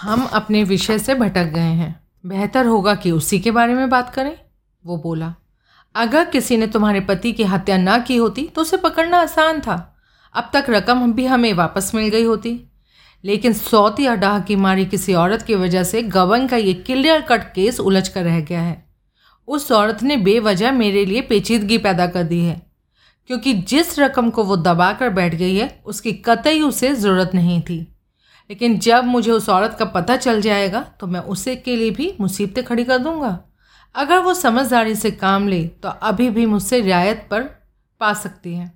हम अपने विषय से भटक गए हैं। बेहतर होगा कि उसी के बारे में बात करें, वो बोला। अगर किसी ने तुम्हारे पति की हत्या ना की होती तो उसे पकड़ना आसान था। अब तक रकम भी हमें वापस मिल गई होती। लेकिन सौती अडाह की मारी किसी औरत की वजह से गवन का ये क्लियर कट केस उलझ कर रह गया है। उस औरत ने बेवजह मेरे लिए पेचीदगी पैदा कर दी है, क्योंकि जिस रकम को वो दबा कर बैठ गई है, उसकी कतई उसे ज़रूरत नहीं थी। लेकिन जब मुझे उस औरत का पता चल जाएगा तो मैं उसे के लिए भी मुसीबतें खड़ी कर दूँगा। अगर वो समझदारी से काम ले तो अभी भी मुझसे रियायत पर पा सकती है।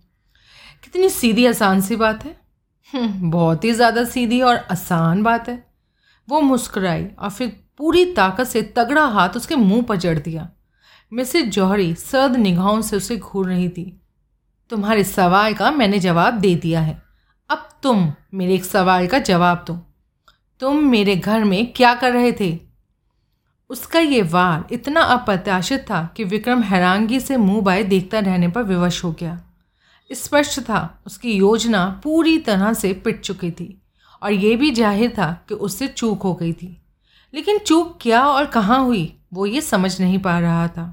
कितनी सीधी आसान सी बात है। हम्म, बहुत ही ज़्यादा सीधी और आसान बात है। वो मुस्कुराई और फिर पूरी ताकत से तगड़ा हाथ उसके मुँह पर जड़ दिया। मिसेज जौहरी सर्द निगाहों से उसे घूर रही थी। तुम्हारे सवाल का मैंने जवाब दे दिया है। अब तुम मेरे एक सवाल का जवाब दो। तुम मेरे घर में क्या कर रहे थे? उसका ये वार इतना अप्रत्याशित था कि विक्रम हैरानगी से मुँह बाए देखता रहने पर विवश हो गया। स्पष्ट था, उसकी योजना पूरी तरह से पिट चुकी थी और ये भी ज़ाहिर था कि उससे चूक हो गई थी। लेकिन चूक क्या और कहाँ हुई, वो ये समझ नहीं पा रहा था।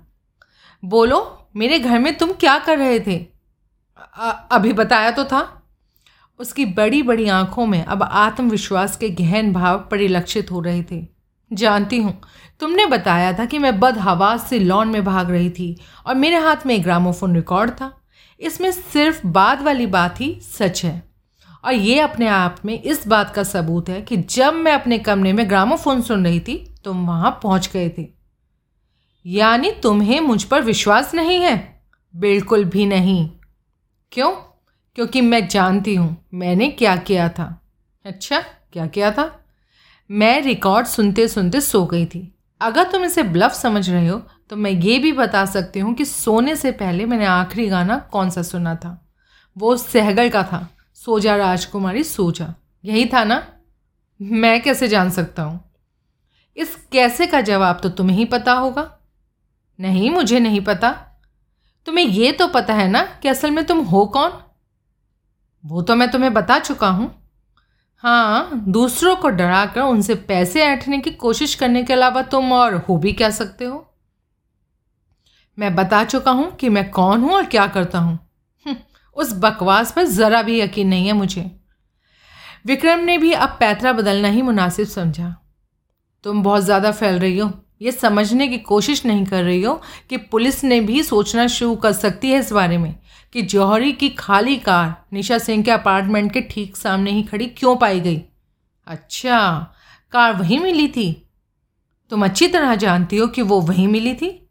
बोलो, मेरे घर में तुम क्या कर रहे थे? अभी बताया तो था। उसकी बड़ी बड़ी आँखों में अब आत्मविश्वास के गहन भाव परिलक्षित हो रहे थे। जानती हूँ, तुमने बताया था कि मैं बदहवास से लॉन में भाग रही थी और मेरे हाथ में एक ग्रामोफोन रिकॉर्ड था। इसमें सिर्फ़ बाद वाली बात ही सच है। और ये अपने आप में इस बात का सबूत है कि जब मैं अपने कमरे में ग्रामोफोन सुन रही थी, तुम वहाँ पहुँच गए थे। यानी तुम्हें मुझ पर विश्वास नहीं है? बिल्कुल भी नहीं। क्यों? क्योंकि मैं जानती हूँ मैंने क्या किया था। अच्छा क्या किया था? मैं रिकॉर्ड सुनते सुनते सो गई थी। अगर तुम इसे ब्लफ समझ रहे हो तो मैं ये भी बता सकती हूँ कि सोने से पहले मैंने आखिरी गाना कौन सा सुना था। वो सहगल का था। सोजा राजकुमारी सोजा। यही था ना? मैं कैसे जान सकता हूँ? इस कैसे का जवाब तो तुम्हें ही पता होगा। नहीं, मुझे नहीं पता। तुम्हें ये तो पता है ना कि असल में तुम हो कौन? वो तो मैं तुम्हें बता चुका हूँ। हाँ दूसरों को डराकर उनसे पैसे ऐंठने की कोशिश करने के अलावा तुम और हो भी क्या सकते हो? मैं बता चुका हूँ कि मैं कौन हूँ और क्या करता हूँ। हम्म, उस बकवास पर ज़रा भी यकीन नहीं है मुझे। विक्रम ने भी अब पैतरा बदलना ही मुनासिब समझा। तुम बहुत ज़्यादा फैल रही हो। ये समझने की कोशिश नहीं कर रही हो कि पुलिस ने भी सोचना शुरू कर सकती है इस बारे में। कि जौहरी की खाली कार निशा सिंह के अपार्टमेंट के ठीक सामने ही खड़ी क्यों पाई गई? अच्छा कार वहीं मिली थी। तुम अच्छी तरह जानती हो कि वो वहीं मिली थी।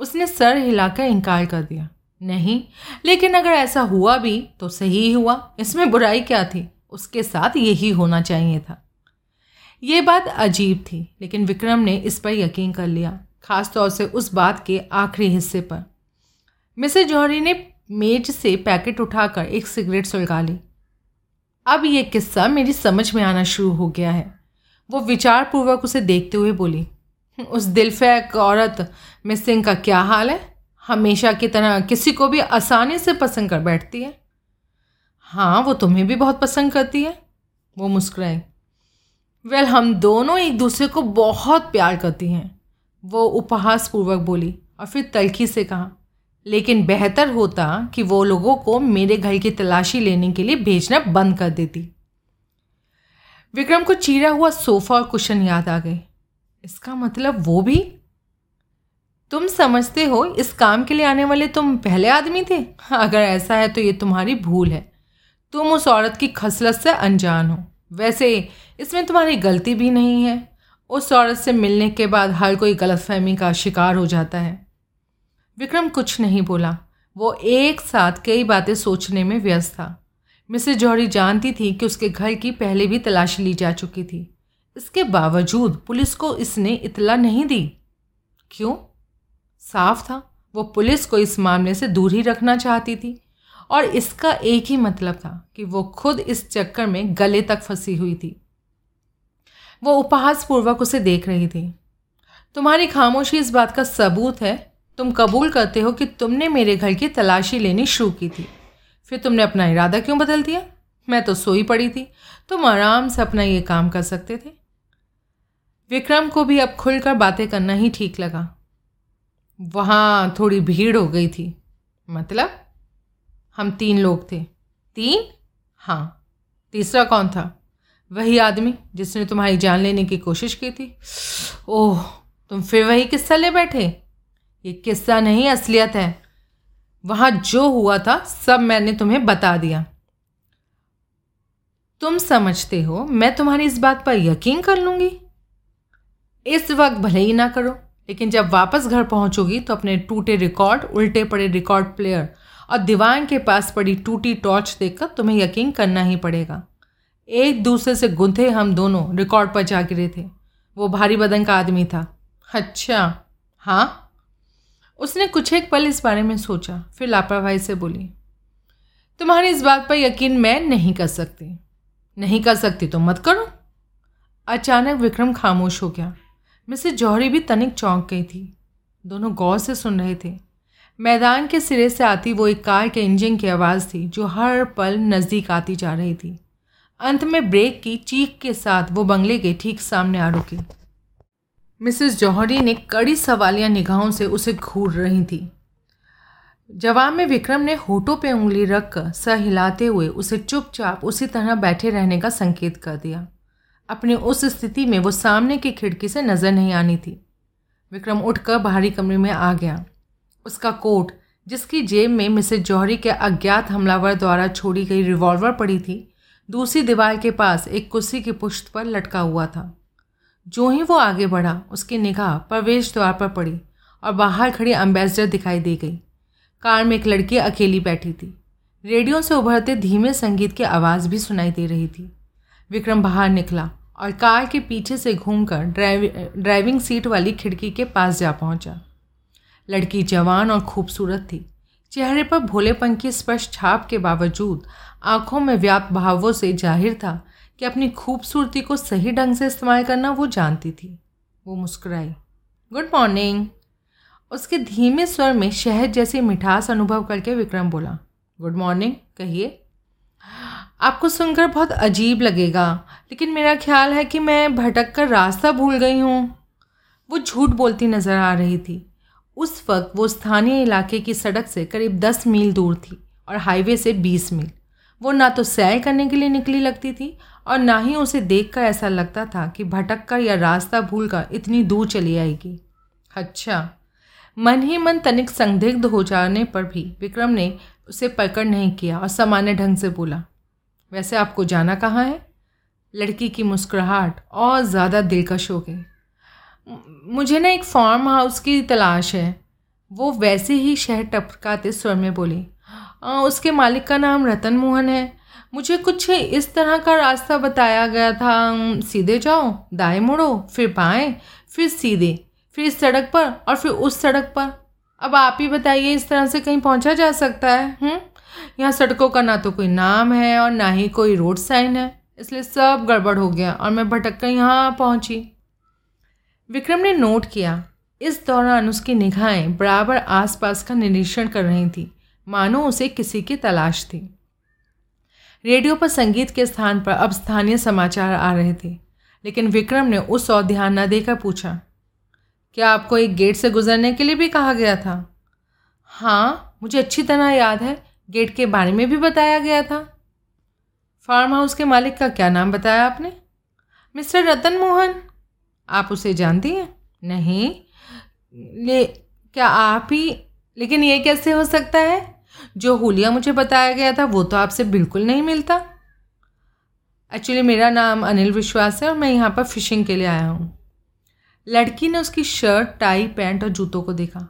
उसने सर हिलाकर इनकार कर दिया। नहीं, लेकिन अगर ऐसा हुआ भी तो सही हुआ। इसमें बुराई क्या थी? उसके साथ यही होना चाहिए था। ये बात अजीब थी, लेकिन विक्रम ने इस पर यकीन कर लिया, खासतौर से उस बात के आखिरी हिस्से पर। मिसेज जौहरी ने मेज से पैकेट उठाकर एक सिगरेट सुलगा ली। अब ये किस्सा मेरी समझ में आना शुरू हो गया है। वो विचारपूर्वक उसे देखते हुए बोली, उस दिलफैक औरत मिस सिंह का क्या हाल है? हमेशा की तरह किसी को भी आसानी से पसंद कर बैठती है? हाँ वो तुम्हें भी बहुत पसंद करती है। वो मुस्कुराई। वेल, हम दोनों एक दूसरे को बहुत प्यार करती हैं। वो उपहास पूर्वक बोली और फिर तलखी से कहा लेकिन बेहतर होता कि वो लोगों को मेरे घर की तलाशी लेने के लिए भेजना बंद कर देती। विक्रम को चीरा हुआ सोफ़ा और कुशन याद आ गए। इसका मतलब वो भी? तुम समझते हो, इस काम के लिए आने वाले तुम पहले आदमी थे? अगर ऐसा है तो ये तुम्हारी भूल है। तुम उस औरत की खसलत से अनजान हो। वैसे इसमें तुम्हारी गलती भी नहीं है। उस औरत से मिलने के बाद हर कोई गलतफहमी का शिकार हो जाता है। विक्रम कुछ नहीं बोला। वो एक साथ कई बातें सोचने में व्यस्त था। मिसेज जौहरी जानती थी कि उसके घर की पहले भी तलाशी ली जा चुकी थी। इसके बावजूद पुलिस को इसने इतला नहीं दी। क्यों? साफ़ था। वो पुलिस को इस मामले से दूर ही रखना चाहती थी। और इसका एक ही मतलब था कि वो खुद इस चक्कर में गले तक फंसी हुई थी। वो उपहास पूर्वक उसे देख रही थी। तुम्हारी खामोशी इस बात का सबूत है तुम कबूल करते हो कि तुमने मेरे घर की तलाशी लेनी शुरू की थी। फिर तुमने अपना इरादा क्यों बदल दिया? मैं तो सोई पड़ी थी। तुम आराम से अपना ये काम कर सकते थे। विक्रम को भी अब खुलकर बातें करना ही ठीक लगा। वहाँ थोड़ी भीड़ हो गई थी। मतलब? हम तीन लोग थे। तीन? हाँ। तीसरा कौन था? वही आदमी जिसने तुम्हारी जान लेने की कोशिश की थी। ओह, तुम फिर वही किस्सा ले बैठे? ये किस्सा नहीं, असलियत है। वहाँ जो हुआ था, सब मैंने तुम्हें बता दिया। तुम समझते हो, मैं तुम्हारी इस बात पर यकीन कर लूँगी। इस वक्त भले ही ना करो, लेकिन जब वापस घर पहुंचोगी तो अपने टूटे रिकॉर्ड, उल्टे पड़े रिकॉर्ड प्लेयर और दीवान के पास पड़ी टूटी टॉर्च देखकर तुम्हें यकीन करना ही पड़ेगा। एक दूसरे से गुंथे हम दोनों, रिकॉर्ड पर जा गिरे थे। वो भारी बदन का आदमी था। अच्छा हाँ? उसने कुछ एक पल इस बारे में सोचा, फिर लापरवाही से बोली, तुम्हारी इस बात पर यकीन मैं नहीं कर सकती। नहीं कर सकती तो मत करो। अचानक विक्रम खामोश हो गया। मिसेज जौहरी भी तनिक चौंक गई थी। दोनों गौर से सुन रहे थे। मैदान के सिरे से आती वो एक कार के इंजन की आवाज़ थी, जो हर पल नज़दीक आती जा रही थी। अंत में ब्रेक की चीख के साथ वो बंगले के ठीक सामने आ रुकी। मिसेस जौहरी ने कड़ी सवालिया निगाहों से उसे घूर रही थी। जवाब में विक्रम ने होठों पे उंगली रखकर सर हिलाते हुए उसे चुपचाप उसी तरह बैठे रहने का संकेत कर दिया। अपनी उस स्थिति में वो सामने की खिड़की से नज़र नहीं आनी थी। विक्रम उठकर बाहरी कमरे में आ गया। उसका कोट, जिसकी जेब में मिसेज जौहरी के अज्ञात हमलावर द्वारा छोड़ी गई रिवॉल्वर पड़ी थी, दूसरी दीवार के पास एक कुर्सी की पुश्त पर लटका हुआ था। जो ही वो आगे बढ़ा, उसकी निगाह प्रवेश द्वार पर पड़ी और बाहर खड़ी अम्बेसडर दिखाई दे गई। कार में एक लड़की अकेली बैठी थी। रेडियो से उभरते धीमे संगीत की आवाज़ भी सुनाई दे रही थी। विक्रम बाहर निकला और कार के पीछे से घूमकर ड्राइव, ड्राइविंग सीट वाली खिड़की के पास जा पहुँचा। लड़की जवान और खूबसूरत थी। चेहरे पर भोलेपन की स्पष्ट छाप के बावजूद आँखों में व्याप्त भावों से ज़ाहिर था कि अपनी खूबसूरती को सही ढंग से इस्तेमाल करना वो जानती थी। वो मुस्कुराई। Good morning. उसके धीमे स्वर में शहद जैसी मिठास अनुभव करके विक्रम बोला, गुड मॉर्निंग, कहिए। आपको सुनकर बहुत अजीब लगेगा, लेकिन मेरा ख्याल है कि मैं भटक कर रास्ता भूल गई हूँ। वो झूठ बोलती नज़र आ रही थी। उस वक्त वो स्थानीय इलाके की सड़क से करीब दस मील दूर थी और हाईवे से बीस मील। वो ना तो सैर करने के लिए निकली लगती थी और ना ही उसे देखकर ऐसा लगता था कि भटक कर या रास्ता भूल कर इतनी दूर चली आएगी। अच्छा मन ही मन तनिक संदिग्ध हो जाने पर भी विक्रम ने उसे पकड़ नहीं किया और सामान्य ढंग से बोला वैसे आपको जाना कहाँ है? लड़की की मुस्कुराहट और ज़्यादा दिलकश हो गई। मुझे ना एक फार्म हाउस की तलाश है। वो वैसे ही शहर टपकाते स्वर में बोली आ, उसके मालिक का नाम रतन मोहन है। मुझे कुछ इस तरह का रास्ता बताया गया था। सीधे जाओ, दाएँ मुड़ो, फिर बाएँ, फिर सीधे, फिर इस सड़क पर और फिर उस सड़क पर। अब आप ही बताइए, इस तरह से कहीं पहुँचा जा सकता है, हुँ? यहाँ सड़कों का ना तो कोई नाम है और ना ही कोई रोड साइन है। इसलिए सब गड़बड़ हो गया और मैं भटक कर यहाँ पहुँची। विक्रम ने नोट किया। इस दौरान उसकी निगाहें बराबर आसपास का निरीक्षण कर रही थी। मानो उसे किसी की तलाश थी। रेडियो पर संगीत के स्थान पर अब स्थानीय समाचार आ रहे थे, लेकिन विक्रम ने उस और ध्यान न देकर पूछा, क्या आपको एक गेट से गुजरने के लिए भी कहा गया था? हाँ मुझे अच्छी तरह याद है, गेट के बारे में भी बताया गया था। फार्म हाउस के मालिक का क्या नाम बताया आपने? मिस्टर रतन मोहन। आप उसे जानती हैं? नहीं, ले, क्या आप ही, लेकिन ये कैसे हो सकता है? जो हुलिया मुझे बताया गया था, वो तो आपसे बिल्कुल नहीं मिलता। एक्चुअली मेरा नाम अनिल विश्वास है और मैं यहाँ पर फ़िशिंग के लिए आया हूँ। लड़की ने उसकी शर्ट टाई पैंट और जूतों को देखा।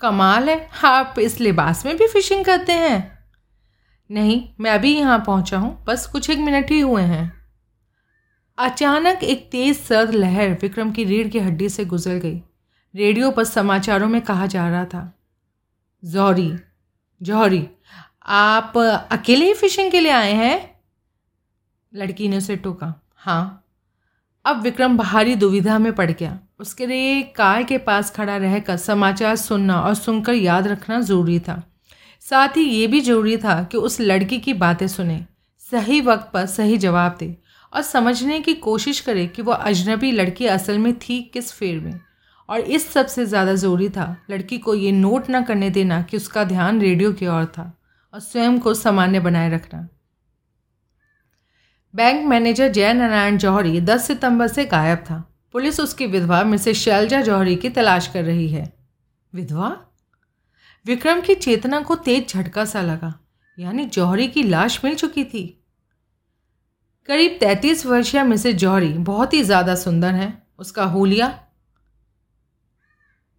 कमाल है, आप इस लिबास में भी फ़िशिंग करते हैं। नहीं, मैं अभी यहाँ पहुँचा हूँ, बस कुछ एक मिनट ही हुए हैं। अचानक एक तेज़ सर्द लहर विक्रम की रीढ़ की हड्डी से गुजर गई। रेडियो पर समाचारों में कहा जा रहा था जौहरी जौहरी, आप अकेले ही फिशिंग के लिए आए हैं? लड़की ने उसे टोका। हाँ। अब विक्रम भारी दुविधा में पड़ गया। उसके लिए कार के पास खड़ा रहकर समाचार सुनना और सुनकर याद रखना ज़रूरी था। साथ ही ये भी ज़रूरी था कि उस लड़की की बातें सुने। सही वक्त पर सही जवाब दे और समझने की कोशिश करे कि वो अजनबी लड़की असल में थी किस फेर में। और इस सबसे ज़्यादा ज़रूरी था, लड़की को ये नोट ना करने देना कि उसका ध्यान रेडियो की ओर था और स्वयं को सामान्य बनाए रखना। बैंक मैनेजर जय नारायण जौहरी 10 सितंबर से गायब था। पुलिस उसकी विधवा मिसेस शैलजा जौहरी की तलाश कर रही है। विधवा? विक्रम की चेतना को तेज झटका सा लगा, यानी जौहरी की लाश मिल चुकी थी। करीब तैतीस वर्षीय मिसेज जौहरी बहुत ही ज़्यादा सुंदर है, उसका होलिया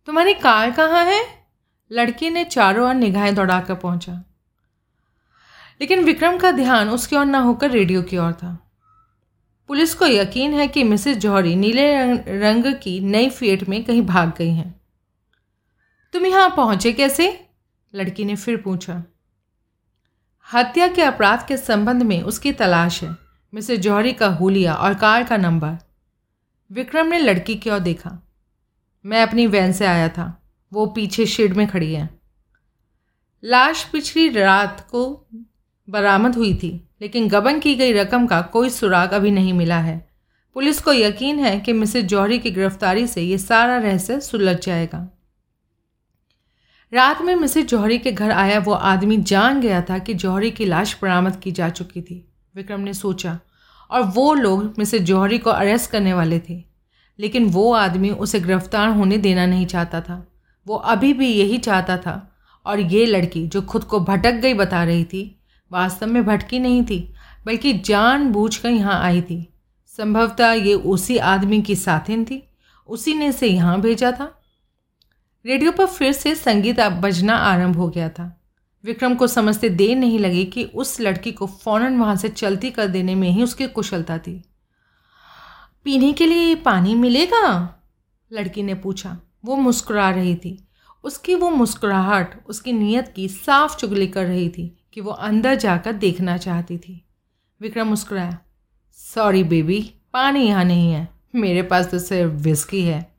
तुम्हारी कार कहाँ है? लड़की ने चारों ओर निगाहें दौड़ाकर पहुँचा। लेकिन विक्रम का ध्यान उसकी ओर ना होकर रेडियो की ओर था। पुलिस को यकीन है कि मिसेस जौहरी नीले रंग की नई फीट में कहीं भाग गई हैं। तुम यहाँ पहुँचे कैसे? लड़की ने फिर पूछा। हत्या के अपराध के संबंध में उसकी तलाश है। मिसेस जौहरी का हुलिया और कार का नंबर। विक्रम ने लड़की की ओर देखा। मैं अपनी वैन से आया था। वो पीछे शेड में खड़ी है। लाश पिछली रात को बरामद हुई थी, लेकिन गबन की गई रकम का कोई सुराग अभी नहीं मिला है। पुलिस को यकीन है कि मिसेस जौहरी की गिरफ्तारी से ये सारा रहस्य सुलझ जाएगा। रात में मिसेज जौहरी के घर आया वो आदमी जान गया था कि जौहरी की लाश बरामद की जा चुकी थी। विक्रम ने सोचा, और वो लोग मिसेज जौहरी को अरेस्ट करने वाले थे। लेकिन वो आदमी उसे गिरफ़्तार होने देना नहीं चाहता था। वो अभी भी यही चाहता था। और ये लड़की जो खुद को भटक गई बता रही थी, वास्तव में भटकी नहीं थी, बल्कि जान बूझ कर यहाँ आई थी। संभवतः ये उसी आदमी की साथिन थी। उसी ने इसे यहाँ भेजा था। रेडियो पर फिर से संगीत बजना आरंभ हो गया था। विक्रम को समझते देर नहीं लगी कि उस लड़की को फ़ौरन वहाँ से चलती कर देने में ही उसकी कुशलता थी। पीने के लिए पानी मिलेगा? लड़की ने पूछा। वो मुस्कुरा रही थी। उसकी वो मुस्कुराहट, उसकी नीयत की साफ़ चुगली कर रही थी कि वो अंदर जाकर देखना चाहती थी। विक्रम मुस्कुराया। सॉरी बेबी पानी यहाँ नहीं है। मेरे पास तो सिर्फ़ विस्की है।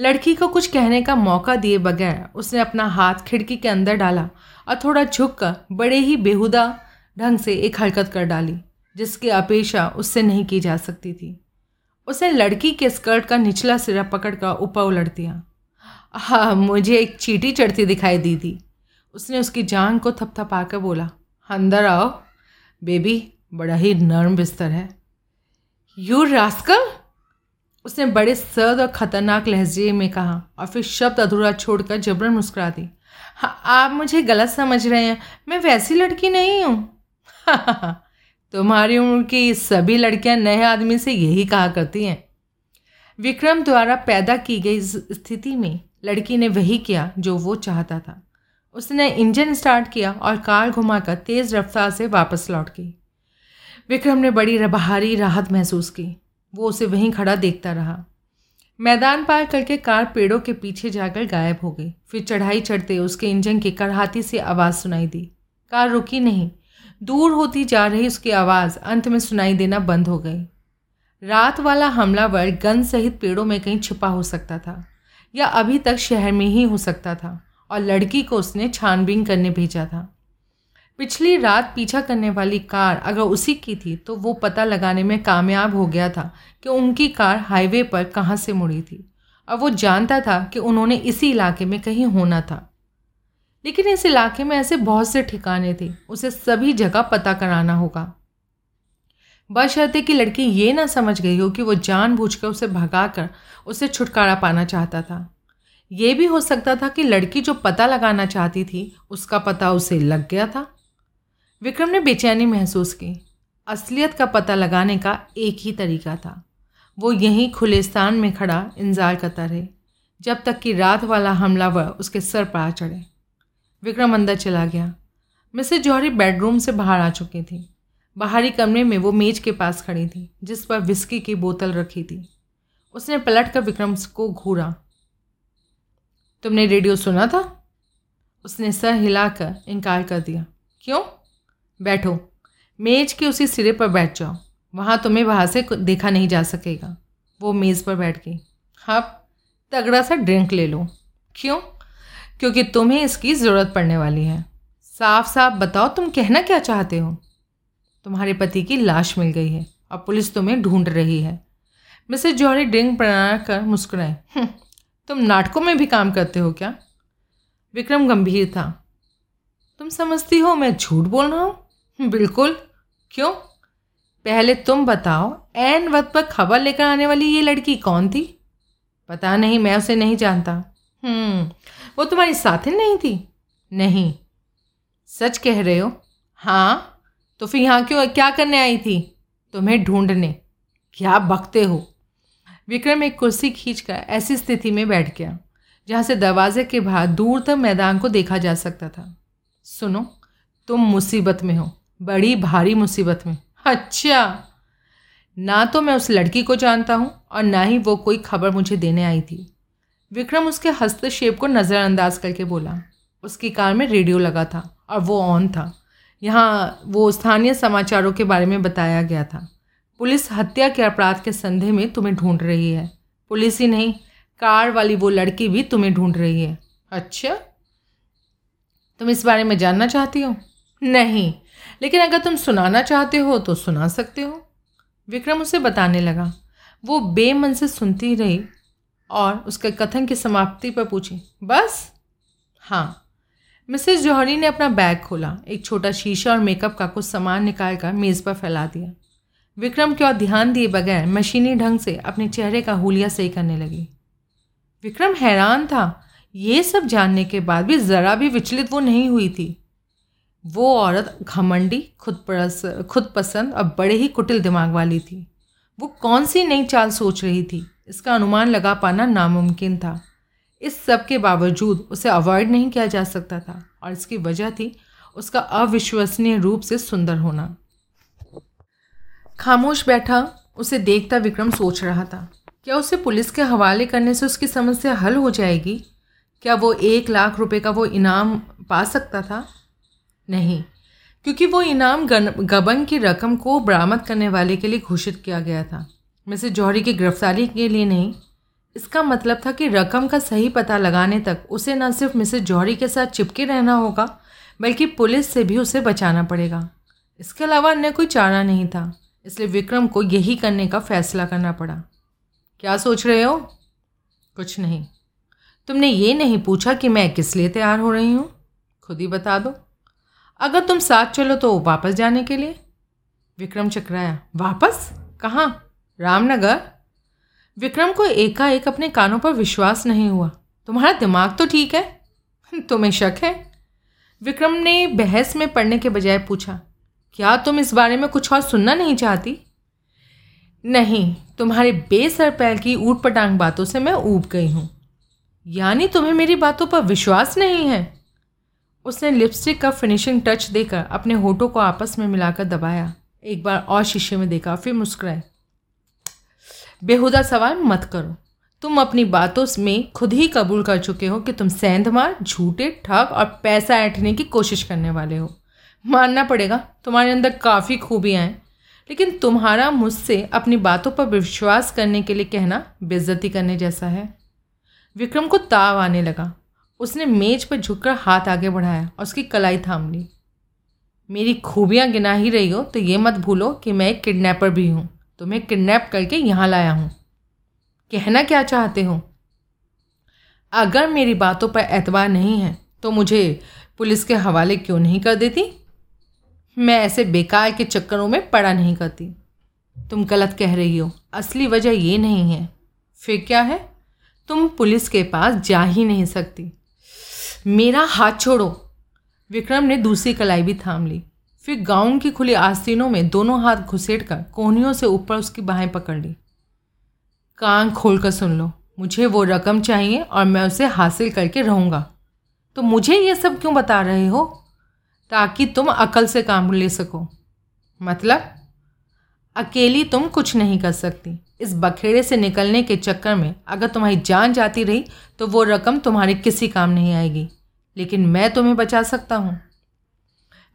लड़की को कुछ कहने का मौका दिए बगैर उसने अपना हाथ खिड़की के अंदर डाला और थोड़ा झुक कर बड़े ही बेहुदा ढंग से एक हरकत कर डाली, जिसकी अपेक्षा उससे नहीं की जा सकती थी। उसने लड़की के स्कर्ट का निचला सिरा पकड़ कर ऊपर उलट दिया। हाँ मुझे एक चीटी चढ़ती दिखाई दी थी। उसने उसकी जान को थपथपा कर बोला, अंदर आओ। बेबी, बड़ा ही नर्म बिस्तर है। यू रास्कल उसने बड़े सर्द और ख़तरनाक लहजे में कहा और फिर शब्द अधूरा छोड़कर जबरन मुस्कुरा दी। हाँ आप मुझे गलत समझ रहे हैं। मैं वैसी लड़की नहीं हूँ। तुम्हारी उम्र की सभी लड़कियाँ नए आदमी से यही कहा करती हैं। विक्रम द्वारा पैदा की गई स्थिति में लड़की ने वही किया जो वो चाहता था। उसने इंजन स्टार्ट किया और कार घुमाकर तेज़ रफ्तार से वापस लौट गई। विक्रम ने बड़ी रबाहारी राहत महसूस की। वो उसे वहीं खड़ा देखता रहा। मैदान पार करके कार पेड़ों के पीछे जाकर गायब हो गई। फिर चढ़ाई चढ़ते उसके इंजन की करहाती सी आवाज़ सुनाई दी। कार रुकी नहीं। दूर होती जा रही उसकी आवाज़ अंत में सुनाई देना बंद हो गई। रात वाला हमलावर गन सहित पेड़ों में कहीं छिपा हो सकता था, या अभी तक शहर में ही हो सकता था, और लड़की को उसने छानबीन करने भेजा था। पिछली रात पीछा करने वाली कार अगर उसी की थी तो वो पता लगाने में कामयाब हो गया था कि उनकी कार हाईवे पर कहाँ से मुड़ी थी, और वो जानता था कि उन्होंने इसी इलाके में कहीं होना था। लेकिन इस इलाके में ऐसे बहुत से ठिकाने थे, उसे सभी जगह पता कराना होगा। बशर्ते कि लड़की ये ना समझ गई हो कि वो जानबूझकर उसे भगाकर उसे छुटकारा पाना चाहता था। ये भी हो सकता था कि लड़की जो पता लगाना चाहती थी, उसका पता उसे लग गया था। विक्रम ने बेचैनी महसूस की। असलियत का पता लगाने का एक ही तरीका था। वो यहीं खुले स्थान में खड़ा इंतज़ार करता रहे, जब तक कि रात वाला हमलावर उसके सर पर आ चढ़े। विक्रम अंदर चला गया। मिसेज जौहरी बेडरूम से बाहर आ चुकी थी। बाहरी कमरे में वो मेज के पास खड़ी थी, जिस पर विस्की की बोतल रखी थी। उसने पलट कर विक्रम को घूरा। तुमने रेडियो सुना था? उसने सर हिलाकर इनकार कर दिया। क्यों? बैठो। मेज के उसी सिरे पर बैठ जाओ। वहाँ तुम्हें वहाँ से देखा नहीं जा सकेगा। वो मेज़ पर बैठ गई। हाँ तगड़ा सा ड्रिंक ले लो। क्यों? क्योंकि तुम्हें इसकी ज़रूरत पड़ने वाली है। साफ़ साफ़ बताओ तुम कहना क्या चाहते हो? तुम्हारे पति की लाश मिल गई है और पुलिस तुम्हें ढूंढ रही है। मिसेज जौहरी ड्रिंक बना कर मुस्कुराए। "हम्म, तुम नाटकों में भी काम करते हो क्या? विक्रम गंभीर था। तुम समझती हो मैं झूठ बोल रहा हूँ? बिल्कुल। क्यों? पहले तुम बताओ एन वक्त पर खबर लेकर आने वाली ये लड़की कौन थी? पता नहीं मैं उसे नहीं जानता। हम्म वो तुम्हारी साथिन नहीं थी? नहीं। सच कह रहे हो? हाँ। तो फिर यहाँ क्यों, क्या करने आई थी? तुम्हें ढूँढने। क्या बकते हो? विक्रम एक कुर्सी खींचकर ऐसी स्थिति में बैठ गया, जहाँ से दरवाजे के बाहर दूर तक मैदान को देखा जा सकता था। सुनो, तुम मुसीबत में हो, बड़ी भारी मुसीबत में। अच्छा। ना तो मैं उस लड़की को जानता हूँ और ना ही वो कोई खबर मुझे देने आई थी। विक्रम उसके हस्तक्षेप को नज़रअंदाज करके बोला, उसकी कार में रेडियो लगा था और वो ऑन था। यहाँ वो स्थानीय समाचारों के बारे में बताया गया था। पुलिस हत्या के अपराध के संदेह में तुम्हें ढूंढ रही है। पुलिस ही नहीं, कार वाली वो लड़की भी तुम्हें ढूंढ रही है। अच्छा? तुम इस बारे में जानना चाहती हो? नहीं। लेकिन अगर तुम सुनाना चाहते हो तो सुना सकते हो। विक्रम उसे बताने लगा। वो बेमन से सुनती रही और उसके कथन की समाप्ति पर पूछी, बस? हाँ. मिसेस जौहरी ने अपना बैग खोला, एक छोटा शीशा और मेकअप का कुछ सामान निकाल कर मेज़ पर फैला दिया। विक्रम की ओर ध्यान दिए बगैर मशीनी ढंग से अपने चेहरे का हुलिया सही करने लगी। विक्रम हैरान था। ये सब जानने के बाद भी ज़रा भी विचलित वो नहीं हुई थी। वो औरत घमंडी, खुद खुद पसंद और बड़े ही कुटिल दिमाग वाली थी। वो कौन सी नई चाल सोच रही थी? इसका अनुमान लगा पाना नामुमकिन था। इस सब के बावजूद उसे अवॉइड नहीं किया जा सकता था और इसकी वजह थी उसका अविश्वसनीय रूप से सुंदर होना। खामोश बैठा, उसे देखता विक्रम सोच रहा था, क्या उसे पुलिस के हवाले करने से उसकी समस्या हल हो जाएगी? क्या वो एक लाख रुपए का वो इनाम पा सकता था? नहीं, क्योंकि वो इनाम गबन की रकम को बरामद करने वाले के लिए घोषित किया गया था। मिसेज जौहरी की गिरफ्तारी के लिए नहीं। इसका मतलब था कि रकम का सही पता लगाने तक उसे न सिर्फ़ मिसेज जौहरी के साथ चिपके रहना होगा, बल्कि पुलिस से भी उसे बचाना पड़ेगा। इसके अलावा अन्य कोई चारा नहीं था, इसलिए विक्रम को यही करने का फैसला करना पड़ा। क्या सोच रहे हो? कुछ नहीं। तुमने ये नहीं पूछा कि मैं किस लिए तैयार हो रही हूँ? खुद ही बता दो। अगर तुम साथ चलो तो वापस जाने के लिए? विक्रम चकराया। वापस? कहाँ? रामनगर, विक्रम को एकाएक अपने कानों पर विश्वास नहीं हुआ। तुम्हारा दिमाग तो ठीक है? तुम्हें शक है? विक्रम ने बहस में पढ़ने के बजाय पूछा, क्या तुम इस बारे में कुछ और सुनना नहीं चाहती? नहीं, तुम्हारे बेसर पैर की ऊट पटांग बातों से मैं ऊब गई हूँ। यानी तुम्हें मेरी बातों पर विश्वास नहीं है? उसने लिपस्टिक का फिनिशिंग टच देकर अपने होठों को आपस में मिलाकर दबाया। एक बार और शीशे में देखा, फिर मुस्कुराए बेहुदा सवाल मत करो। तुम अपनी बातों में खुद ही कबूल कर चुके हो कि तुम सेंधमार, झूठे, ठग और पैसा ऐंठने की कोशिश करने वाले हो। मानना पड़ेगा, तुम्हारे अंदर काफ़ी खूबियाँ हैं, लेकिन तुम्हारा मुझसे अपनी बातों पर विश्वास करने के लिए कहना बेइज्जती करने जैसा है। विक्रम को ताव आने लगा। उसने मेज पर झुककर हाथ आगे बढ़ाया और उसकी कलाई थाम ली। मेरी खूबियाँ गिना ही रही हो तो ये मत भूलो कि मैं एक किडनैपर भी हूँ। तुम्हें किडनैप करके यहाँ लाया हूँ। कहना क्या चाहते हो? अगर मेरी बातों पर एतबार नहीं है तो मुझे पुलिस के हवाले क्यों नहीं कर देती? मैं ऐसे बेकार के चक्करों में पड़ा नहीं करती। तुम गलत कह रही हो। असली वजह ये नहीं है। फिर क्या है? तुम पुलिस के पास जा ही नहीं सकती। मेरा हाथ छोड़ो। विक्रम ने दूसरी कलाई भी थाम ली। फिर गाउन की खुली आस्तीनों में दोनों हाथ घुसेड़ कर कोहनियों से ऊपर उसकी बाहें पकड़ ली। कान खोल कर सुन लो, मुझे वो रकम चाहिए और मैं उसे हासिल करके रहूँगा। तो मुझे ये सब क्यों बता रहे हो? ताकि तुम अकल से काम ले सको। मतलब अकेली तुम कुछ नहीं कर सकती। इस बखेड़े से निकलने के चक्कर में अगर तुम्हारी जान जाती रही तो वो रकम तुम्हारे किसी काम नहीं आएगी। लेकिन मैं तुम्हें बचा सकता हूँ।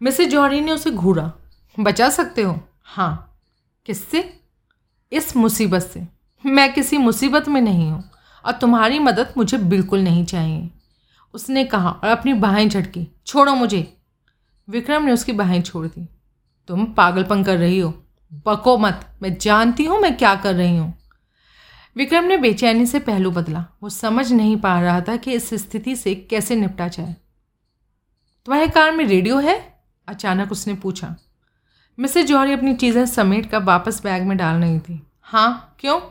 मिसेज जौहरी ने उसे घूरा। बचा सकते हो? हाँ। किससे? इस मुसीबत से। मैं किसी मुसीबत में नहीं हूँ और तुम्हारी मदद मुझे बिल्कुल नहीं चाहिए। उसने कहा और अपनी बाहें झटकी। छोड़ो मुझे। विक्रम ने उसकी बाहें छोड़ दी। तुम पागलपन कर रही हो। बको मत। मैं जानती हूँ मैं क्या कर रही हूँ। विक्रम ने बेचैनी से पहलू बदला। वो समझ नहीं पा रहा था कि इस स्थिति से कैसे निपटा जाए। तुम्हारे कार में रेडियो है? अचानक उसने पूछा मिसेज जौहरी अपनी चीज़ें समेट कर वापस बैग में डाल रही थी? हाँ क्यों?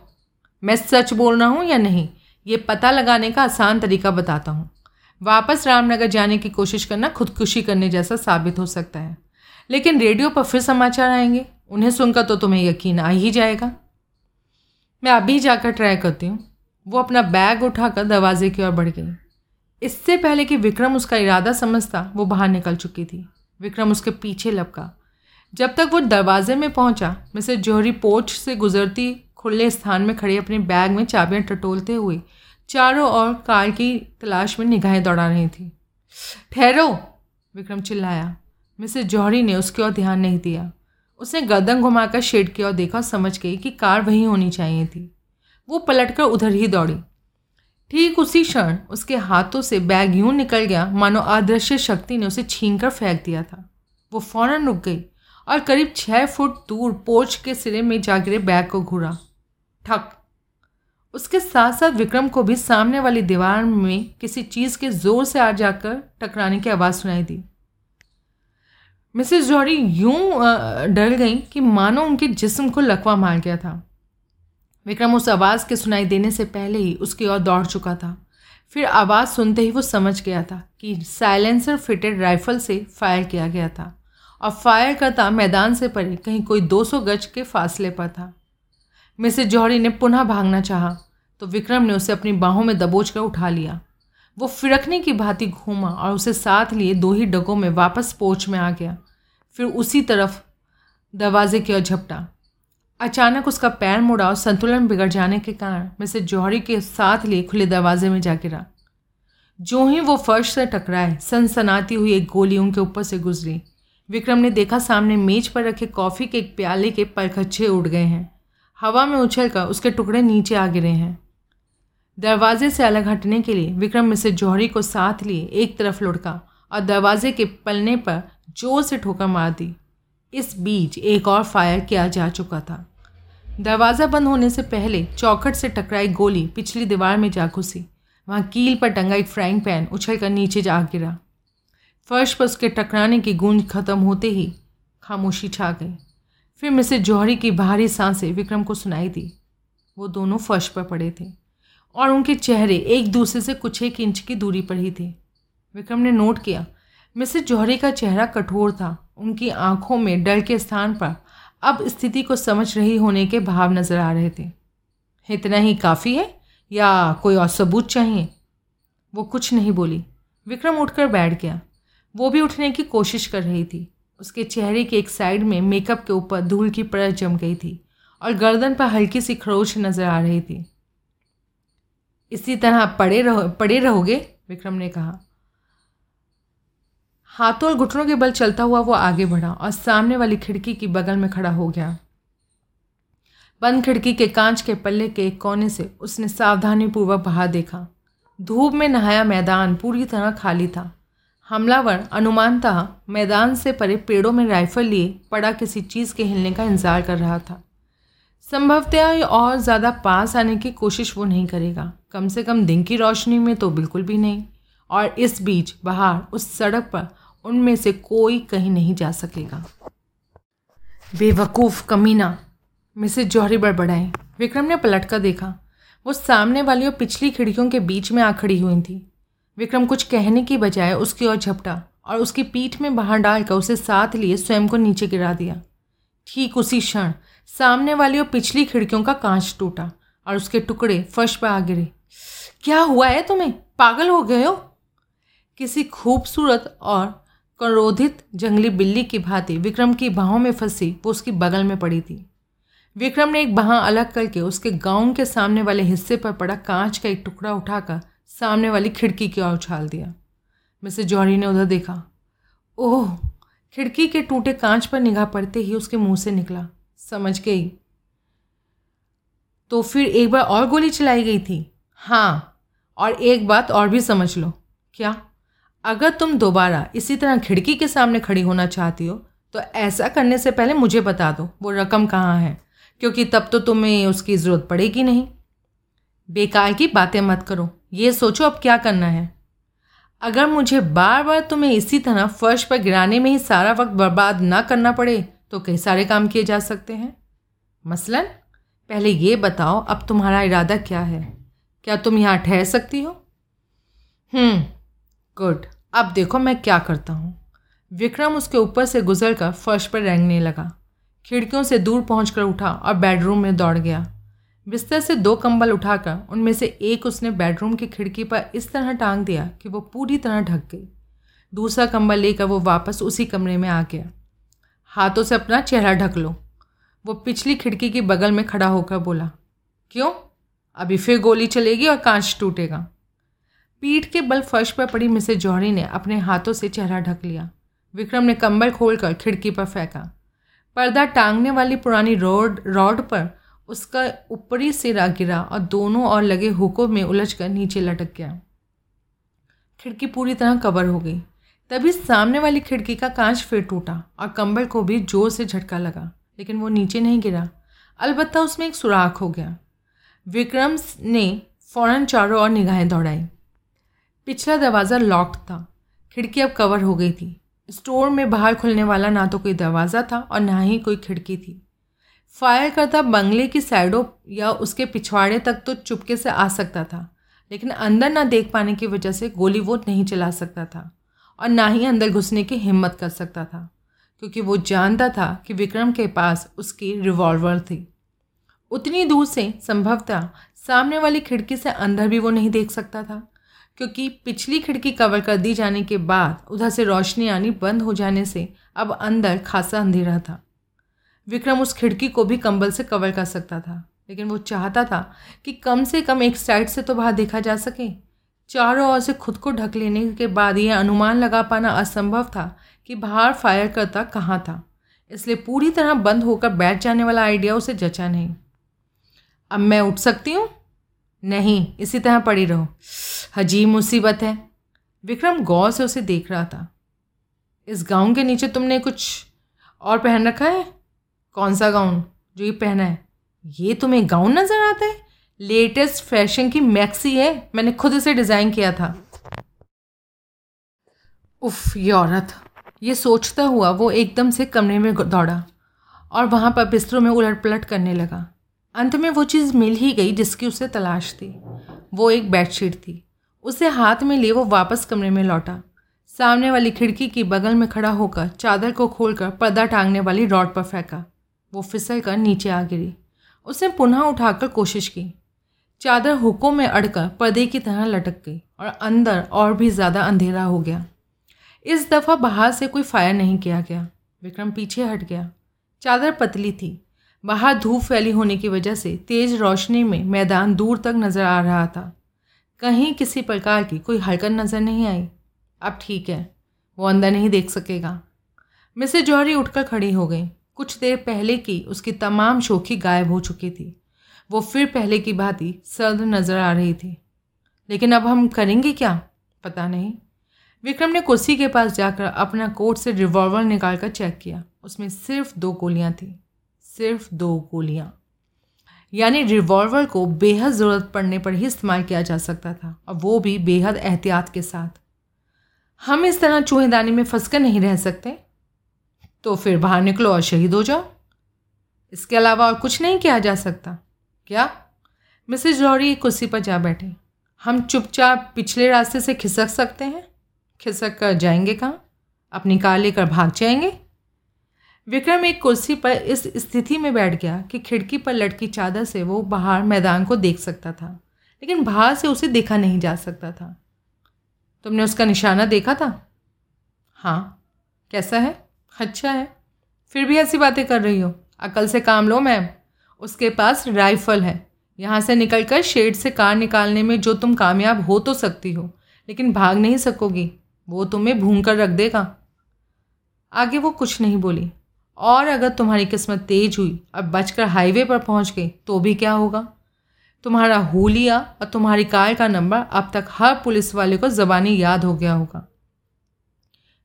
मैं सच बोल रहा हूँ या नहीं? ये पता लगाने का आसान तरीका बताता हूँ। वापस रामनगर जाने की कोशिश करना खुदकुशी करने जैसा साबित हो सकता है। लेकिन रेडियो पर फिर समाचार आएँगे। उन्हें सुनकर तो तुम्हें यकीन आ ही जाएगा। मैं अभी जाकर ट्राई करती हूँ। वो अपना बैग उठाकर दरवाजे की ओर बढ़ गई। इससे पहले कि विक्रम उसका इरादा समझता, वो बाहर निकल चुकी थी। विक्रम उसके पीछे लपका। जब तक वो दरवाजे में पहुँचा मिसेज जौहरी पोर्च से गुजरती खुले स्थान में खड़े अपने बैग में चाबियाँ टटोलते हुए चारों ओर कार की तलाश में निगाहें दौड़ा रही थी। ठहरो, विक्रम चिल्लाया। मिसेज जौहरी ने उसकी ओर ध्यान नहीं दिया। उसने गर्दन घुमाकर शेड की ओर देखा और समझ गई कि कार वहीं होनी चाहिए थी। वो पलटकर उधर ही दौड़ी। ठीक उसी क्षण उसके हाथों से बैग यूँ निकल गया, मानो अदृश्य शक्ति ने उसे छीन कर फेंक दिया था। वो फ़ौरन रुक गई और करीब छः फुट दूर पोर्च के सिरे में जा गिरे बैग को घूरा। ठक उसके साथ साथ विक्रम को भी सामने वाली दीवार में किसी चीज़ के ज़ोर से आ जाकर टकराने की आवाज़ सुनाई दी। मिसेस जॉरी यूँ डर गई कि मानो उनके जिस्म को लकवा मार गया था। विक्रम उस आवाज़ के सुनाई देने से पहले ही उसकी ओर दौड़ चुका था। फिर आवाज़ सुनते ही वो समझ गया था कि साइलेंसर फिटेड राइफल से फायर किया गया था और फायर करता मैदान से परे कहीं कोई 200 गज के फासले पर था। मिसेज जौहरी ने पुनः भागना चाहा तो विक्रम ने उसे अपनी बाहों में दबोच कर उठा लिया। वो फिरकने की भांति घूमा और उसे साथ लिए दो ही डगों में वापस पोच में आ गया। फिर उसी तरफ़ दरवाजे की ओर झपटा। अचानक उसका पैर मुड़ा और संतुलन बिगड़ जाने के कारण मिसेज जौहरी के साथ लिए खुले दरवाजे में जा गिरा। जो ही वो फर्श से टकराए, सनसनाती हुई एक गोली उनके ऊपर से गुजरी। विक्रम ने देखा सामने मेज पर रखे कॉफ़ी के एक प्याले के परखच्चे उड़ गए हैं। हवा में उछलकर उसके टुकड़े नीचे आ गिरे हैं। दरवाजे से अलग हटने के लिए विक्रम मिसेज जौहरी को साथ लिए एक तरफ़ लुढ़का और दरवाजे के पलने पर ज़ोर से ठोकर मार दी। इस बीच एक और फायर किया जा चुका था। दरवाज़ा बंद होने से पहले चौखट से टकराई गोली पिछली दीवार में जा घुसी। वहाँ कील पर टंगा एक फ्राइंग पैन उछल कर नीचे जा गिरा। फर्श पर उसके टकराने की गूंज खत्म होते ही खामोशी छा गई। फिर मिसेज जौहरी की भारी साँसें विक्रम को सुनाई दी। वो दोनों फर्श पर पड़े थे और उनके चेहरे एक दूसरे से कुछ एक इंच की दूरी पर ही थे। विक्रम ने नोट किया मिसेज जौहरी का चेहरा कठोर था। उनकी आँखों में डर के स्थान पर अब स्थिति को समझ रही होने के भाव नज़र आ रहे थे। इतना ही काफ़ी है या कोई और सबूत चाहिए? वो कुछ नहीं बोली। विक्रम उठकर बैठ गया। वो भी उठने की कोशिश कर रही थी। उसके चेहरे के एक साइड में मेकअप के ऊपर धूल की परत जम गई थी और गर्दन पर हल्की सी खरोच नज़र आ रही थी। इसी तरह पड़े रहो, पड़े रहोगे? विक्रम ने कहा। हाथों और घुटनों के बल चलता हुआ वो आगे बढ़ा और सामने वाली खिड़की की बगल में खड़ा हो गया। बंद खिड़की के कांच के पल्ले के एक कोने से उसने सावधानीपूर्वक बाहर देखा। धूप में नहाया मैदान पूरी तरह खाली था। हमलावर अनुमानतः मैदान से परे पेड़ों में राइफल लिए पड़ा किसी चीज़ के हिलने का इंतज़ार कर रहा था। संभवतः और ज़्यादा पास आने की कोशिश वो नहीं करेगा। कम से कम दिन की रोशनी में तो बिल्कुल भी नहीं। और इस बीच बाहर, उस सड़क पर उनमें से कोई कहीं नहीं जा सकेगा। बेवकूफ़ कमीना मिसेज जौहरी बड़बड़ाई विक्रम ने पलट कर देखा। वो सामने वाली और पिछली खिड़कियों के बीच में आ खड़ी हुई थी। विक्रम कुछ कहने की बजाय उसकी ओर झपटा और उसकी पीठ में बाहर डालकर उसे साथ लिए स्वयं को नीचे गिरा दिया। ठीक उसी क्षण सामने वाली और पिछली खिड़कियों का कांच टूटा और उसके टुकड़े फर्श पर आ गिरे। क्या हुआ है तुम्हें? पागल हो गए हो? किसी खूबसूरत और क्रोधित जंगली बिल्ली की भांति विक्रम की बाहों में फंसी वो उसकी बगल में पड़ी थी। विक्रम ने एक बाह अलग करके उसके गाउन के सामने वाले हिस्से पर पड़ा कांच का एक टुकड़ा उठाकर सामने वाली खिड़की की ओर उछाल दिया। मिसेज जौहरी ने उधर देखा। ओह, खिड़की के टूटे कांच पर निगाह पड़ते ही उसके मुँह से निकला। समझ गई। तो फिर एक बार और गोली चलाई गई थी? हाँ और एक बात और भी समझ लो। क्या? अगर तुम दोबारा इसी तरह खिड़की के सामने खड़ी होना चाहती हो तो ऐसा करने से पहले मुझे बता दो, वो रकम कहाँ है? क्योंकि तब तो तुम्हें उसकी ज़रूरत पड़ेगी नहीं। बेकार की बातें मत करो, ये सोचो अब क्या करना है। अगर मुझे बार बार तुम्हें इसी तरह फर्श पर गिराने में ही सारा वक्त बर्बाद ना करना पड़े तो कई सारे काम किए जा सकते हैं। मसलन, पहले ये बताओ, अब तुम्हारा इरादा क्या है? क्या तुम यहाँ ठहर सकती हो? हम्म गुड अब देखो मैं क्या करता हूँ। विक्रम उसके ऊपर से गुजर कर फर्श पर रेंगने लगा। खिड़कियों से दूर पहुँच कर उठा और बेडरूम में दौड़ गया। बिस्तर से दो कंबल उठाकर उनमें से एक उसने बेडरूम की खिड़की पर इस तरह टांग दिया कि वो पूरी तरह ढक गई। दूसरा कंबल लेकर वो वापस उसी कमरे में आ गया। हाथों से अपना चेहरा ढक लो। वो पिछली खिड़की के बगल में खड़ा होकर बोला, क्यों? अभी फिर गोली चलेगी और कांच टूटेगा। पीठ के बल फर्श पर पड़ी मिसेज जौहरी ने अपने हाथों से चेहरा ढक लिया। विक्रम ने कंबल खोलकर खिड़की पर फेंका। पर्दा टांगने वाली पुरानी रोड, रॉड पर उसका ऊपरी सिरा गिरा और दोनों और लगे हुकों में उलझ कर नीचे लटक गया। खिड़की पूरी तरह कवर हो गई। तभी सामने वाली खिड़की का कांच फिर टूटा और कंबल को भी ज़ोर से झटका लगा, लेकिन वो नीचे नहीं गिरा। अलबत्ता उसमें एक सुराख हो गया। विक्रम ने फ़ौरन चारों ओर निगाहें दौड़ाई। पिछला दरवाज़ा लॉक्ड था। खिड़की अब कवर हो गई थी। स्टोर में बाहर खुलने वाला ना तो कोई दरवाज़ा था और ना ही कोई खिड़की थी। फायर करता बंगले की साइडों या उसके पिछवाड़े तक तो चुपके से आ सकता था, लेकिन अंदर ना देख पाने की वजह से गोली वो नहीं चला सकता था और ना ही अंदर घुसने की हिम्मत कर सकता था, क्योंकि वो जानता था कि विक्रम के पास उसकी रिवॉल्वर थी। उतनी दूर से संभवतः सामने वाली खिड़की से अंदर भी वो नहीं देख सकता था। क्योंकि पिछली खिड़की कवर कर दी जाने के बाद उधर से रोशनी आनी बंद हो जाने से अब अंदर खासा अंधेरा था। विक्रम उस खिड़की को भी कंबल से कवर कर सकता था, लेकिन वो चाहता था कि कम से कम एक साइड से तो बाहर देखा जा सके। चारों ओर से खुद को ढक लेने के बाद यह अनुमान लगा पाना असंभव था कि बाहर फायर करता कहाँ था। इसलिए पूरी तरह बंद होकर बैठ जाने वाला आइडिया उसे जचा नहीं। अब मैं उठ सकती हूँ? नहीं, इसी तरह पड़ी रहो। हजीब मुसीबत है। विक्रम गौर से उसे देख रहा था। इस गाउन के नीचे तुमने कुछ और पहन रखा है? कौन सा गाउन? जो ये पहना है। ये तुम्हें गाउन नज़र आता है? लेटेस्ट फ़ैशन की मैक्सी है। मैंने खुद इसे डिज़ाइन किया था। उफ, ये औरत। ये सोचता हुआ वो एकदम से कमरे में दौड़ा और वहाँ पर बिस्तरों में उलट पलट करने लगा। अंत में वो चीज़ मिल ही गई जिसकी उसे तलाश थी। वो एक बेडशीट थी। उसे हाथ में लिए वो वापस कमरे में लौटा। सामने वाली खिड़की की बगल में खड़ा होकर चादर को खोलकर पर्दा टांगने वाली रॉड पर फेंका। वो फिसल कर नीचे आ गिरी। उसने पुनः उठाकर कोशिश की। चादर हुकों में अड़कर पर्दे की तरह लटक गई और अंदर और भी ज़्यादा अंधेरा हो गया। इस दफ़ा बाहर से कोई फायर नहीं किया गया। विक्रम पीछे हट गया। चादर पतली थी। बाहर धूप फैली होने की वजह से तेज़ रोशनी में मैदान दूर तक नज़र आ रहा था। कहीं किसी प्रकार की कोई हरकत नज़र नहीं आई। अब ठीक है, वो अंदर नहीं देख सकेगा। मिसेज जौहरी उठकर खड़ी हो गई। कुछ देर पहले की उसकी तमाम शोखी गायब हो चुकी थी। वो फिर पहले की भांति सर्द नज़र आ रही थी। लेकिन अब हम करेंगे क्या? पता नहीं। विक्रम ने कुर्सी के पास जाकर अपना कोट से रिवॉल्वर निकाल कर चेक किया। उसमें सिर्फ़ दो गोलियाँ थी। सिर्फ़ दो गोलियाँ। यानी रिवॉल्वर को बेहद ज़रूरत पड़ने पर ही इस्तेमाल किया जा सकता था। और वो भी बेहद एहतियात के साथ। हम इस तरह चूहेदानी में फंस कर नहीं रह सकते। तो फिर बाहर निकलो और शहीद हो जाओ। इसके अलावा और कुछ नहीं किया जा सकता। क्या? मिसेज लॉरी कुर्सी पर जा बैठे। हम चुपचाप पिछले रास्ते से खिसक सकते हैं। खिसक कर जाएँगे कहाँ? अपनी कार लेकर भाग जाएँगे? विक्रम एक कुर्सी पर इस स्थिति में बैठ गया कि खिड़की पर लटकी चादर से वो बाहर मैदान को देख सकता था, लेकिन बाहर से उसे देखा नहीं जा सकता था। तुमने उसका निशाना देखा था? हाँ। कैसा है? अच्छा है। फिर भी ऐसी बातें कर रही हो? अकल से काम लो, मैम। उसके पास राइफ़ल है। यहाँ से निकलकर शेड से कार निकालने में जो तुम कामयाब हो तो सकती हो, लेकिन भाग नहीं सकोगी। वो तुम्हें भून कर रख देगा। आगे वो कुछ नहीं बोली। और अगर तुम्हारी किस्मत तेज हुई और बचकर हाईवे पर पहुँच गई तो भी क्या होगा? तुम्हारा होलिया और तुम्हारी कार का नंबर अब तक हर पुलिस वाले को ज़बानी याद हो गया होगा।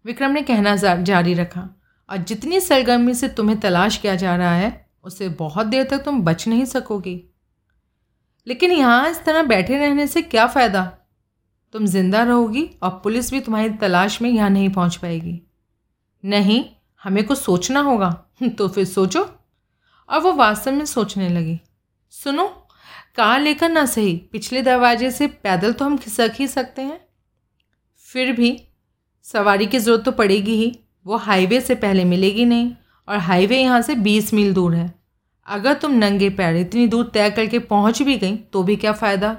विक्रम ने कहना जारी रखा, और जितनी सरगर्मी से तुम्हें तलाश किया जा रहा है उससे बहुत देर तक तुम बच नहीं सकोगी। लेकिन यहाँ इस तरह बैठे रहने से क्या फ़ायदा? तुम ज़िंदा रहोगी और पुलिस भी तुम्हारी तलाश में यहाँ नहीं पहुँच पाएगी। नहीं हमें कुछ सोचना होगा। तो फिर सोचो। और वो वास्तव में सोचने लगी। सुनो कार लेकर ना सही। पिछले दरवाजे से पैदल तो हम खिसक ही सकते हैं। फिर भी सवारी की ज़रूरत तो पड़ेगी ही। वो हाईवे से पहले मिलेगी नहीं और हाईवे यहाँ से बीस मील दूर है। अगर तुम नंगे पैर इतनी दूर तय करके पहुँच भी गई तो भी क्या फ़ायदा?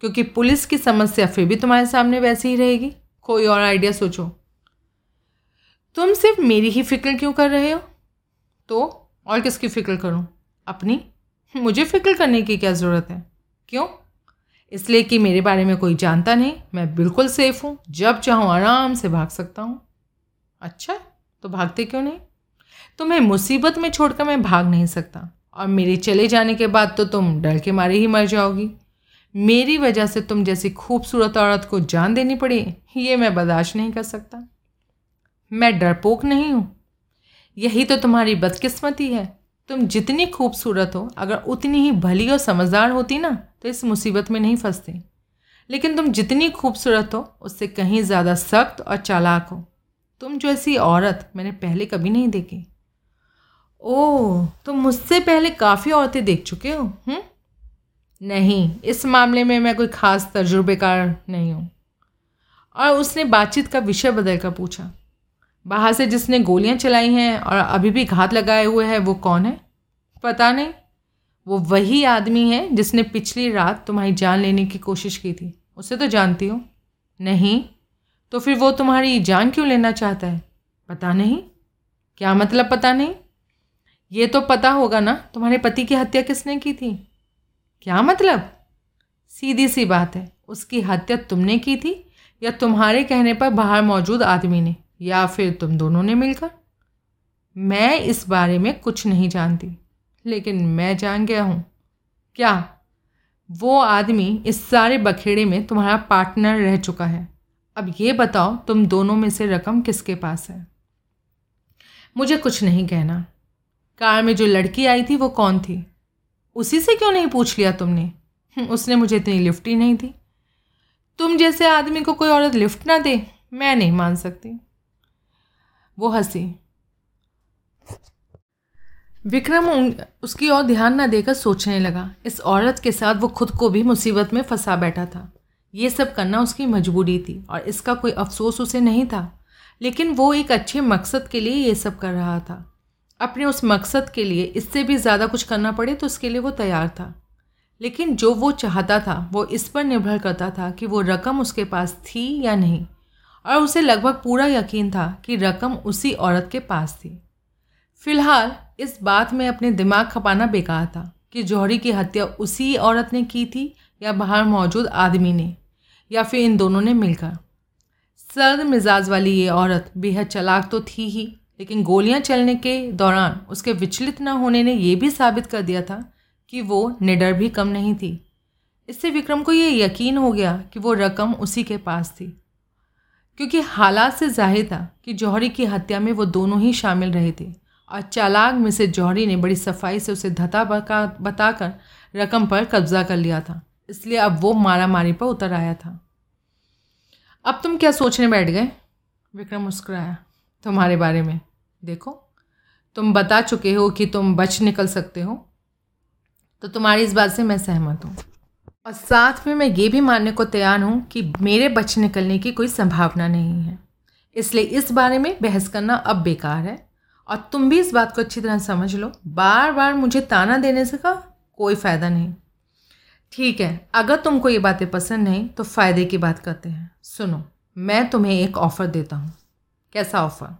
क्योंकि पुलिस की समस्या फिर भी तुम्हारे सामने वैसी ही रहेगी। कोई और आइडिया सोचो। तुम सिर्फ़ मेरी ही फ़िक्र क्यों कर रहे हो? तो और किसकी फ़िक्र करूँ? अपनी? मुझे फ़िक्र करने की क्या ज़रूरत है? क्यों? इसलिए कि मेरे बारे में कोई जानता नहीं, मैं बिल्कुल सेफ़ हूँ, जब चाहूँ आराम से भाग सकता हूँ। अच्छा तो भागते क्यों नहीं? तुम्हें मुसीबत में छोड़कर मैं भाग नहीं सकता। और मेरे चले जाने के बाद तो तुम डर के मारे ही मर जाओगी। मेरी वजह से तुम जैसी खूबसूरत औरत को जान देनी पड़ी, ये मैं बर्दाश्त नहीं कर सकता। मैं डरपोक नहीं हूँ। यही तो तुम्हारी बदकिस्मती है। तुम जितनी खूबसूरत हो, अगर उतनी ही भली और समझदार होती ना तो इस मुसीबत में नहीं फंसते। लेकिन तुम जितनी खूबसूरत हो, उससे कहीं ज़्यादा सख्त और चालाक हो। तुम जो ऐसी औरत मैंने पहले कभी नहीं देखी। ओह, तुम मुझसे पहले काफ़ी औरतें देख चुके हो, हुँ? नहीं, इस मामले में मैं कोई ख़ास तजुर्बेकार नहीं हूँ। और उसने बातचीत का विषय बदल कर पूछा बाहर से जिसने गोलियाँ चलाई हैं और अभी भी घात लगाए हुए है, वो कौन है? पता नहीं। वो वही आदमी है जिसने पिछली रात तुम्हारी जान लेने की कोशिश की थी। उसे तो जानती हो। नहीं तो फिर वो तुम्हारी जान क्यों लेना चाहता है? पता नहीं। क्या मतलब पता नहीं? ये तो पता होगा ना, तुम्हारे पति की हत्या किसने की थी? क्या मतलब? सीधी सी बात है, उसकी हत्या तुमने की थी या तुम्हारे कहने पर बाहर मौजूद आदमी ने? या फिर तुम दोनों ने मिलकर? मैं इस बारे में कुछ नहीं जानती लेकिन मैं जान गया हूँ। क्या वो आदमी इस सारे बखेड़े में तुम्हारा पार्टनर रह चुका है? अब ये बताओ तुम दोनों में से रकम किसके पास है? मुझे कुछ नहीं कहना। कार में जो लड़की आई थी वो कौन थी? उसी से क्यों नहीं पूछ लिया तुमने? हम्म, उसने मुझे इतनी लिफ्ट ही नहीं दी। तुम जैसे आदमी को कोई औरत लिफ्ट ना दे मैं नहीं मान सकती। वो हँसी। विक्रम उसकी ओर ध्यान न देकर सोचने लगा। इस औरत के साथ वो खुद को भी मुसीबत में फंसा बैठा था। ये सब करना उसकी मजबूरी थी और इसका कोई अफसोस उसे नहीं था। लेकिन वो एक अच्छे मकसद के लिए ये सब कर रहा था। अपने उस मकसद के लिए इससे भी ज़्यादा कुछ करना पड़े तो उसके लिए वो तैयार था। लेकिन जो वो चाहता था, वो इस पर निर्भर करता था कि वो रकम उसके पास थी या नहीं। और उसे लगभग पूरा यकीन था कि रकम उसी औरत के पास थी। फ़िलहाल, इस बात में अपने दिमाग खपाना बेकार था कि जौहरी की हत्या उसी औरत ने की थी या बाहर मौजूद आदमी ने, या फिर इन दोनों ने मिलकर। सर्द मिजाज वाली ये औरत बेहद चलाक तो थी ही, लेकिन गोलियाँ चलने के दौरान उसके विचलित न होने ने यह भी साबित कर दिया था कि वो निडर भी कम नहीं थी। इससे विक्रम को ये यकीन हो गया कि वो रकम उसी के पास थी। क्योंकि हालात से ज़ाहिर था कि जौहरी की हत्या में वो दोनों ही शामिल रहे थे। और चालाक मिसेज जौहरी ने बड़ी सफ़ाई से उसे धता बताकर रकम पर कब्जा कर लिया था। इसलिए अब वो मारा मारी पर उतर आया था। अब तुम क्या सोचने बैठ गए? विक्रम मुस्कुराया। तुम्हारे बारे में। देखो, तुम बता चुके हो कि तुम बच निकल सकते हो। तो तुम्हारी इस बात से मैं सहमत हूँ। और साथ में मैं ये भी मानने को तैयार हूँ कि मेरे बच निकलने की कोई संभावना नहीं है। इसलिए इस बारे में बहस करना अब बेकार है और तुम भी इस बात को अच्छी तरह समझ लो। बार बार मुझे ताना देने से का कोई फ़ायदा नहीं। ठीक है, अगर तुमको ये बातें पसंद नहीं तो फ़ायदे की बात करते हैं। सुनो, मैं तुम्हें एक ऑफ़र देता हूँ। कैसा ऑफ़र?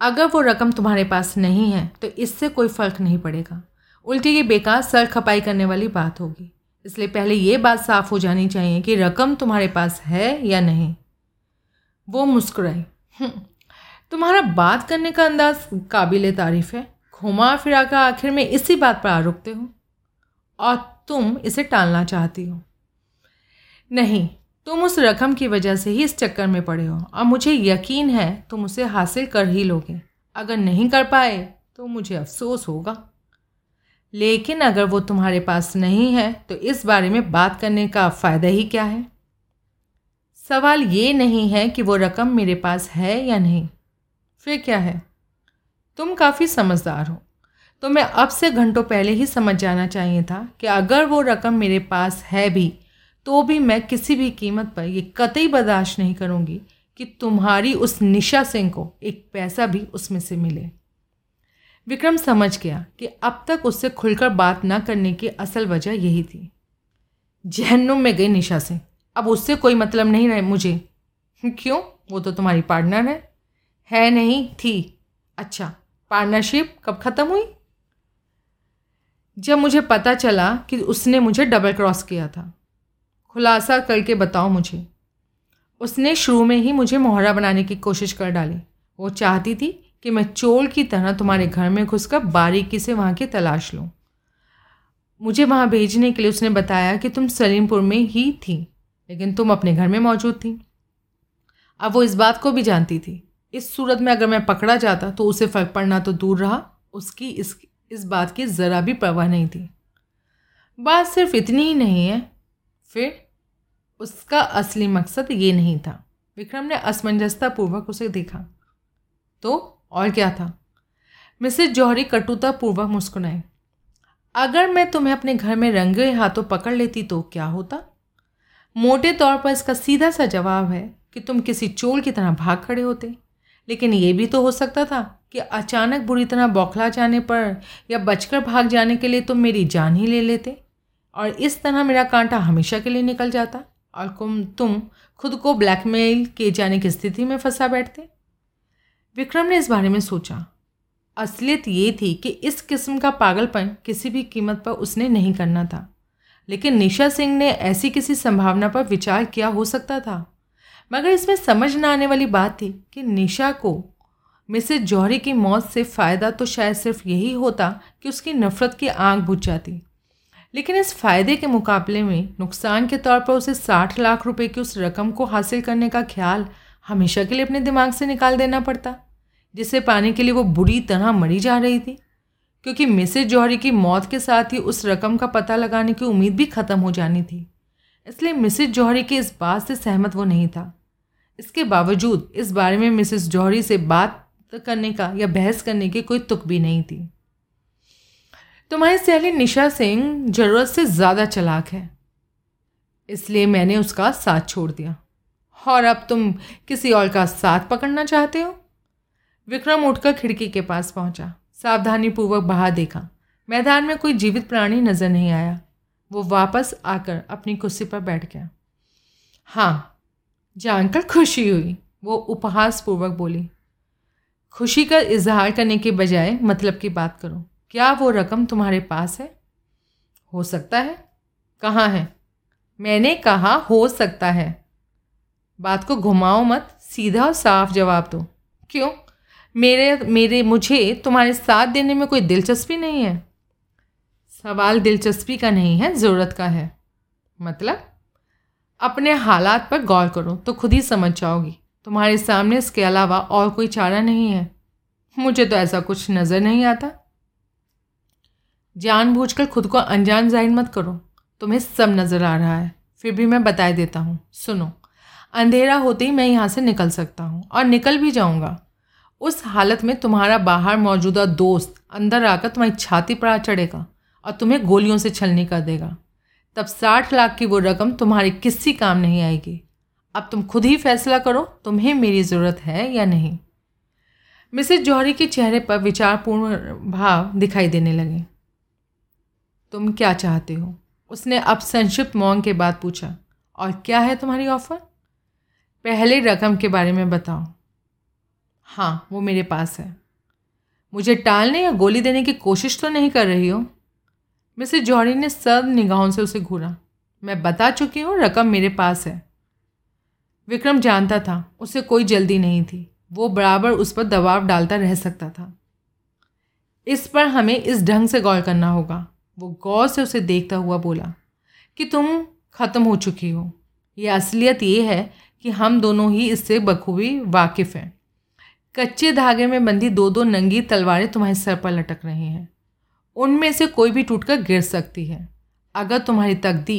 अगर वो रकम तुम्हारे पास नहीं है तो इससे कोई फ़र्क नहीं पड़ेगा। उल्टी ये बेकार सर खपाई करने वाली बात होगी। इसलिए पहले ये बात साफ़ हो जानी चाहिए कि रकम तुम्हारे पास है या नहीं। वो मुस्कुराई। हम्म, तुम्हारा बात करने का अंदाज काबिल तारीफ़ है। घुमा फिरा कर आखिर में इसी बात पर आ रुकते हो और तुम इसे टालना चाहती हो। नहीं तुम उस रकम की वजह से ही इस चक्कर में पड़े हो और मुझे यकीन है तुम उसे हासिल कर ही लोगे। अगर नहीं कर पाए तो मुझे अफसोस होगा। लेकिन अगर वो तुम्हारे पास नहीं है तो इस बारे में बात करने का फ़ायदा ही क्या है? सवाल ये नहीं है कि वो रकम मेरे पास है या नहीं। फिर क्या है? तुम काफ़ी समझदार हो। तो मैं अब से घंटों पहले ही समझ जाना चाहिए था कि अगर वो रकम मेरे पास है भी तो भी मैं किसी भी कीमत पर ये कतई बर्दाश्त नहीं करूँगी कि तुम्हारी उस निशा सिंह को एक पैसा भी उसमें से मिले। विक्रम समझ गया कि अब तक उससे खुलकर बात न करने की असल वजह यही थी। जहन्नुम में गई निशा से। अब उससे कोई मतलब नहीं रहे मुझे। क्यों? वो तो तुम्हारी पार्टनर है। है नहीं, थी। अच्छा पार्टनरशिप कब ख़त्म हुई? जब मुझे पता चला कि उसने मुझे डबल क्रॉस किया था। खुलासा करके बताओ मुझे। उसने शुरू में ही मुझे मोहरा बनाने की कोशिश कर डाली। वो चाहती थी कि मैं चोर की तरह तुम्हारे घर में घुसकर बारीकी से वहाँ की तलाश लूँ। मुझे वहाँ भेजने के लिए उसने बताया कि तुम सलीमपुर में ही थी, लेकिन तुम अपने घर में मौजूद थी। अब वो इस बात को भी जानती थी। इस सूरत में अगर मैं पकड़ा जाता तो उसे फ़र्क पड़ना तो दूर रहा। उसकी इस इस बात की ज़रा भी परवाह नहीं थी। बात सिर्फ़ इतनी ही नहीं है, फिर उसका असली मकसद ये नहीं था। विक्रम ने असमंजसतापूर्वक उसे देखा। तो और क्या था? मिसेज जौहरी कटुता पूर्वक मुस्कुराई अगर मैं तुम्हें अपने घर में रंगे हाथों पकड़ लेती तो क्या होता? मोटे तौर पर इसका सीधा सा जवाब है कि तुम किसी चोर की तरह भाग खड़े होते। लेकिन ये भी तो हो सकता था कि अचानक बुरी तरह बौखला जाने पर या बचकर भाग जाने के लिए तुम मेरी जान ही ले लेते और इस तरह मेरा कांटा हमेशा के लिए निकल जाता और तुम खुद को ब्लैकमेल किए जाने की स्थिति में फंसा बैठते। विक्रम ने इस बारे में सोचा। असलियत ये थी कि इस किस्म का पागलपन किसी भी कीमत पर उसने नहीं करना था। लेकिन निशा सिंह ने ऐसी किसी संभावना पर विचार किया हो सकता था। मगर इसमें समझ न आने वाली बात थी कि निशा को मिसेज जौहरी की मौत से फ़ायदा तो शायद सिर्फ़ यही होता कि उसकी नफ़रत की आग बुझ जाती। लेकिन इस फ़ायदे के मुकाबले में नुकसान के तौर पर उसे साठ लाख रुपए की उस रकम को हासिल करने का ख्याल हमेशा के लिए अपने दिमाग से निकाल देना पड़ता। जिसे पाने के लिए वो बुरी तरह मरी जा रही थी। क्योंकि मिसेज जौहरी की मौत के साथ ही उस रकम का पता लगाने की उम्मीद भी ख़त्म हो जानी थी। इसलिए मिसेज जौहरी की इस बात से सहमत वो नहीं था। इसके बावजूद इस बारे में मिसेस जौहरी से बात करने का या बहस करने की कोई तुक भी नहीं थी। तुम्हारी सहेली निशा सिंह ज़रूरत से ज़्यादा चलाक है। इसलिए मैंने उसका साथ छोड़ दिया। और अब तुम किसी और का साथ पकड़ना चाहते हो? विक्रम उठकर खिड़की के पास पहुँचा। सावधानी पूर्वक बाहर देखा। मैदान में कोई जीवित प्राणी नज़र नहीं आया। वो वापस आकर अपनी कुर्सी पर बैठ गया। हाँ जानकर खुशी हुई। वो उपहास पूर्वक बोली, खुशी का इजहार करने के बजाय मतलब की बात करो। क्या वो रकम तुम्हारे पास है? हो सकता है। कहाँ है? मैंने कहा हो सकता है। बात को घुमाओ मत। सीधा और साफ़ जवाब दो। क्यों? मेरे मेरे, मुझे तुम्हारे साथ देने में कोई दिलचस्पी नहीं है। सवाल दिलचस्पी का नहीं है, ज़रूरत का है। मतलब अपने हालात पर गौर करो तो खुद ही समझ जाओगी। तुम्हारे सामने इसके अलावा और कोई चारा नहीं है। मुझे तो ऐसा कुछ नज़र नहीं आता। जानबूझकर खुद को अनजान ज़ाहिर मत करो। तुम्हें सब नज़र आ रहा है। फिर भी मैं बता देता हूँ। सुनो, अंधेरा होते ही मैं यहाँ से निकल सकता हूँ और निकल भी जाऊँगा। उस हालत में तुम्हारा बाहर मौजूदा दोस्त अंदर आकर तुम्हारी छाती पर आ चढ़ेगा और तुम्हें गोलियों से छलनी कर देगा। तब साठ लाख की वो रकम तुम्हारे किसी काम नहीं आएगी। अब तुम खुद ही फैसला करो, तुम्हें मेरी ज़रूरत है या नहीं। मिसेज जौहरी के चेहरे पर विचारपूर्ण भाव दिखाई देने लगे। तुम क्या चाहते हो? उसने अब संक्षिप्त मौन के बाद पूछा, और क्या है तुम्हारी ऑफ़र? पहले रकम के बारे में बताओ। हाँ वो मेरे पास है। मुझे टालने या गोली देने की कोशिश तो नहीं कर रही हो? मिसेज जौहरी ने सब निगाहों से उसे घूरा। मैं बता चुकी हूँ, रकम मेरे पास है। विक्रम जानता था, उसे कोई जल्दी नहीं थी। वो बराबर उस पर दबाव डालता रह सकता था। इस पर हमें इस ढंग से गौर करना होगा, वो गौर से उसे देखता हुआ बोला कि तुम ख़त्म हो चुकी हो। यह असलियत ये है कि हम दोनों ही इससे बखूबी वाकिफ़ हैं। कच्चे धागे में बंधी दो दो नंगी तलवारें तुम्हारे सर पर लटक रही हैं। उनमें से कोई भी टूटकर गिर सकती है। अगर तुम्हारी तकदीर